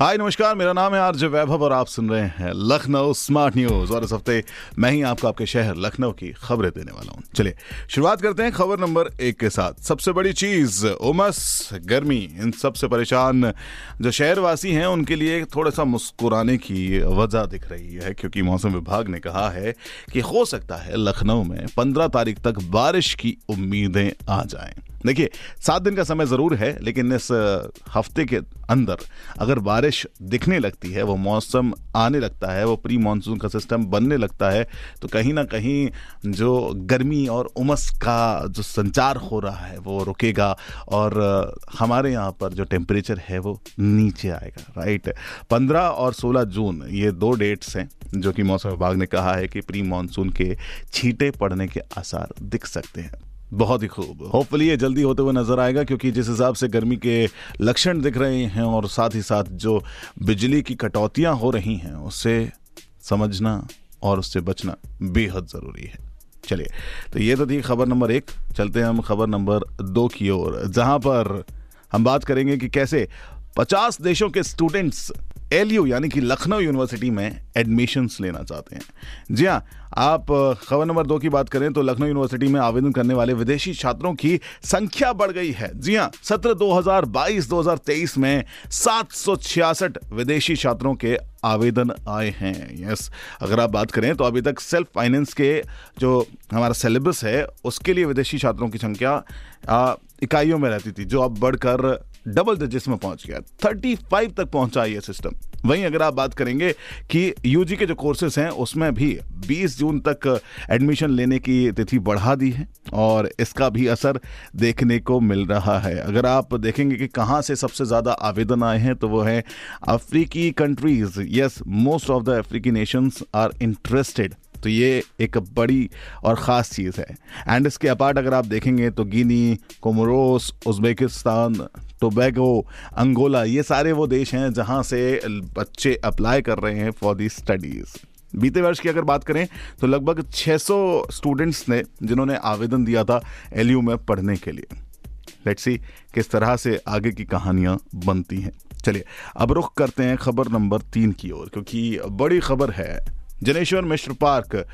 हाय, नमस्कार, मेरा नाम है आरजे वैभव और आप सुन रहे हैं लखनऊ स्मार्ट न्यूज़। और इस हफ़्ते मैं ही आपको आपके शहर लखनऊ की खबरें देने वाला हूँ। चलिए, शुरुआत करते हैं खबर नंबर एक के साथ। सबसे बड़ी चीज़, उमस, गर्मी, इन सबसे परेशान जो शहरवासी हैं, उनके लिए थोड़ा सा मुस्कुराने की वजह दिख रही है, क्योंकि मौसम विभाग ने कहा है कि हो सकता है लखनऊ में पंद्रह तारीख तक बारिश की उम्मीदें आ जाएँ। देखिए, सात दिन का समय ज़रूर है, लेकिन इस हफ़्ते के अंदर अगर बारिश दिखने लगती है, वो मौसम आने लगता है, वो प्री मानसून का सिस्टम बनने लगता है तो कहीं ना कहीं जो गर्मी और उमस का जो संचार हो रहा है, वो रुकेगा और हमारे यहाँ पर जो टेम्परेचर है, वो नीचे आएगा राइट पंद्रह और सोलह जून, ये दो डेट्स हैं, जो कि मौसम विभाग ने कहा है कि प्री मानसून के छींटे पड़ने के आसार दिख सकते हैं। बहुत ही खूब। होपफुली ये जल्दी होते हुए नज़र आएगा, क्योंकि जिस हिसाब से गर्मी के लक्षण दिख रहे हैं और साथ ही साथ जो बिजली की कटौतियाँ हो रही हैं उससे समझना और उससे बचना बेहद ज़रूरी है। चलिए तो ये तो थी खबर नंबर एक। चलते हैं हम खबर नंबर दो की ओर, जहाँ पर हम बात करेंगे कि कैसे 50 देशों के स्टूडेंट्स एलयू, यानी कि लखनऊ यूनिवर्सिटी में एडमिशन्स लेना चाहते हैं। जी हाँ आप खबर नंबर दो की बात करें तो लखनऊ यूनिवर्सिटी में आवेदन करने वाले विदेशी छात्रों की संख्या बढ़ गई है। जी हाँ सत्र 2022-2023 में सात सौ छियासठ विदेशी छात्रों के आवेदन आए हैं। यस, अगर आप बात करें तो अभी तक सेल्फ फाइनेंस के जो हमारा सिलेबस है, उसके लिए विदेशी छात्रों की संख्या इकाइयों में रहती थी, जो अब बढ़कर डबल डिजिट्स में पहुँच गया। थर्टी फाइव तक पहुँचा ये सिस्टम वहीं अगर आप बात करेंगे कि यूजी के जो कोर्सेज हैं, उसमें भी 20 जून तक एडमिशन लेने की तिथि बढ़ा दी है और इसका भी असर देखने को मिल रहा है। अगर आप देखेंगे कि कहाँ से सबसे ज़्यादा आवेदन आए हैं तो वो है अफ्रीकी countries yes most of the अफ्रीकी नेशंस आर इंटरेस्टेड तो ये एक बड़ी और ख़ास चीज़ है। एंड इसके अपार्ट अगर आप देखेंगे तो Guinea Comoros Uzbekistan Tobago Angola ये सारे वो देश हैं जहाँ से बच्चे अप्लाई कर रहे हैं फॉर दी स्टडीज़ बीते वर्ष की अगर बात करें तो लगभग 600 स्टूडेंट्स ने, जिन्होंने आवेदन दिया था एलयू में पढ़ने के लिए। लेट्स सी किस तरह से आगे की कहानियाँ बनती हैं। चलिए, अब रुख करते हैं खबर नंबर तीन की ओर, क्योंकि बड़ी खबर है जनेश्वर मिश्र पार्क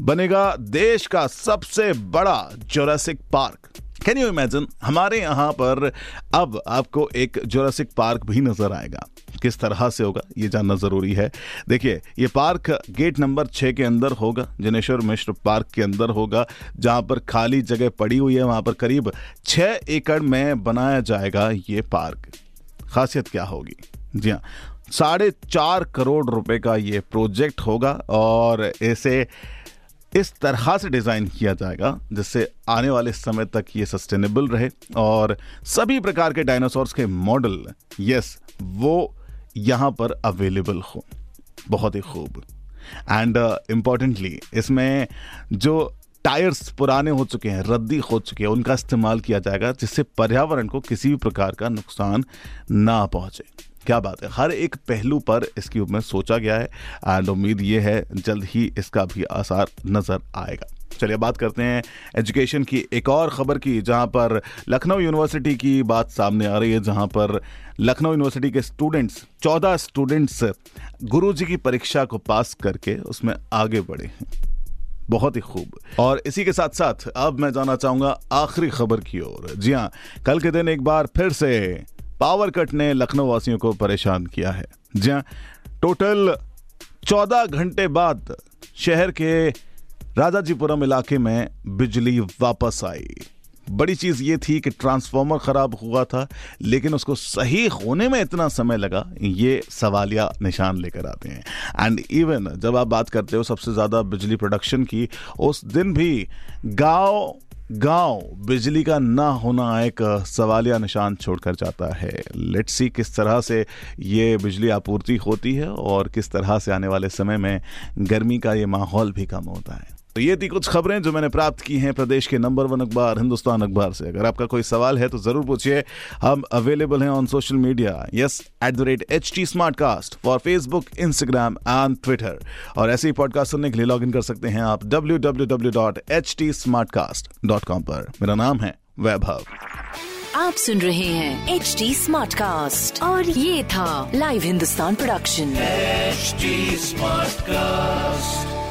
बनेगा देश का सबसे बड़ा Jurassic park can you imagine हमारे यहाँ पर अब आपको एक जोरासिक पार्क भी नज़र आएगा। किस तरह से होगा, ये जानना ज़रूरी है। देखिए, ये पार्क गेट नंबर छः के अंदर होगा, जनेश्वर मिश्र पार्क के अंदर होगा, जहाँ पर खाली जगह पड़ी हुई है, वहाँ पर करीब छह एकड़ में बनाया जाएगा ये पार्क। खासियत क्या होगी? जी हाँ साढ़े चार करोड़ रुपए का ये प्रोजेक्ट होगा और इसे इस तरह से डिज़ाइन किया जाएगा जिससे आने वाले समय तक ये सस्टेनेबल रहे और सभी प्रकार के डायनासोर्स के मॉडल, यस, वो यहाँ पर अवेलेबल हो। बहुत ही खूब। एंड इम्पॉर्टेंटली इसमें जो टायर्स पुराने हो चुके हैं, रद्दी हो चुके हैं, उनका इस्तेमाल किया जाएगा जिससे पर्यावरण को किसी भी प्रकार का नुकसान ना पहुँचे। क्या बात है? हर एक पहलू पर इसके ऊपर सोचा गया है एंड उम्मीद ये है जल्द ही इसका भी आसार नज़र आएगा। चलिए बात करते हैं एजुकेशन की एक और खबर की, जहाँ पर लखनऊ यूनिवर्सिटी की बात सामने आ रही है, जहाँ पर लखनऊ यूनिवर्सिटी के स्टूडेंट्स चौदह स्टूडेंट्स गुरुजी की परीक्षा को पास करके उसमें आगे बढ़े हैं। बहुत ही खूब। और इसी के साथ साथ अब मैं जाना चाहूँगा आखिरी खबर की ओर। जी हाँ कल के दिन एक बार फिर से पावर कट ने लखनऊ वासियों को परेशान किया है। जहाँ टोटल चौदह घंटे बाद शहर के राजाजीपुरम इलाके में बिजली वापस आई। बड़ी चीज़ ये थी कि ट्रांसफार्मर खराब हुआ था, लेकिन उसको सही होने में इतना समय लगा, ये सवालिया निशान लेकर आते हैं। एंड इवन जब आप बात करते हो, सबसे ज़्यादा बिजली प्रोडक्शन की, उस दिन भी गाँव गाँव बिजली का ना होना एक सवालिया निशान छोड़कर जाता है। लेट्स सी किस तरह से ये बिजली आपूर्ति होती है और किस तरह से आने वाले समय में गर्मी का ये माहौल भी कम होता है। तो ये थी कुछ खबरें जो मैंने प्राप्त की हैं प्रदेश के नंबर वन अखबार हिंदुस्तान अखबार से। अगर आपका कोई सवाल है तो ज़रूर पूछिए। हम अवेलेबल हैं on social media yes at the rate H T smart cast for Facebook Instagram and Twitter और ऐसे ही पॉडकास्ट सुनने के लिए लॉग इन कर सकते हैं आप W W W dot H T smart cast dot com पर। मेरा नाम है वैभव। आप सुन रहे हैं एच टी स्मार्ट कास्ट और ये था live Hindustan production smart Smartcast.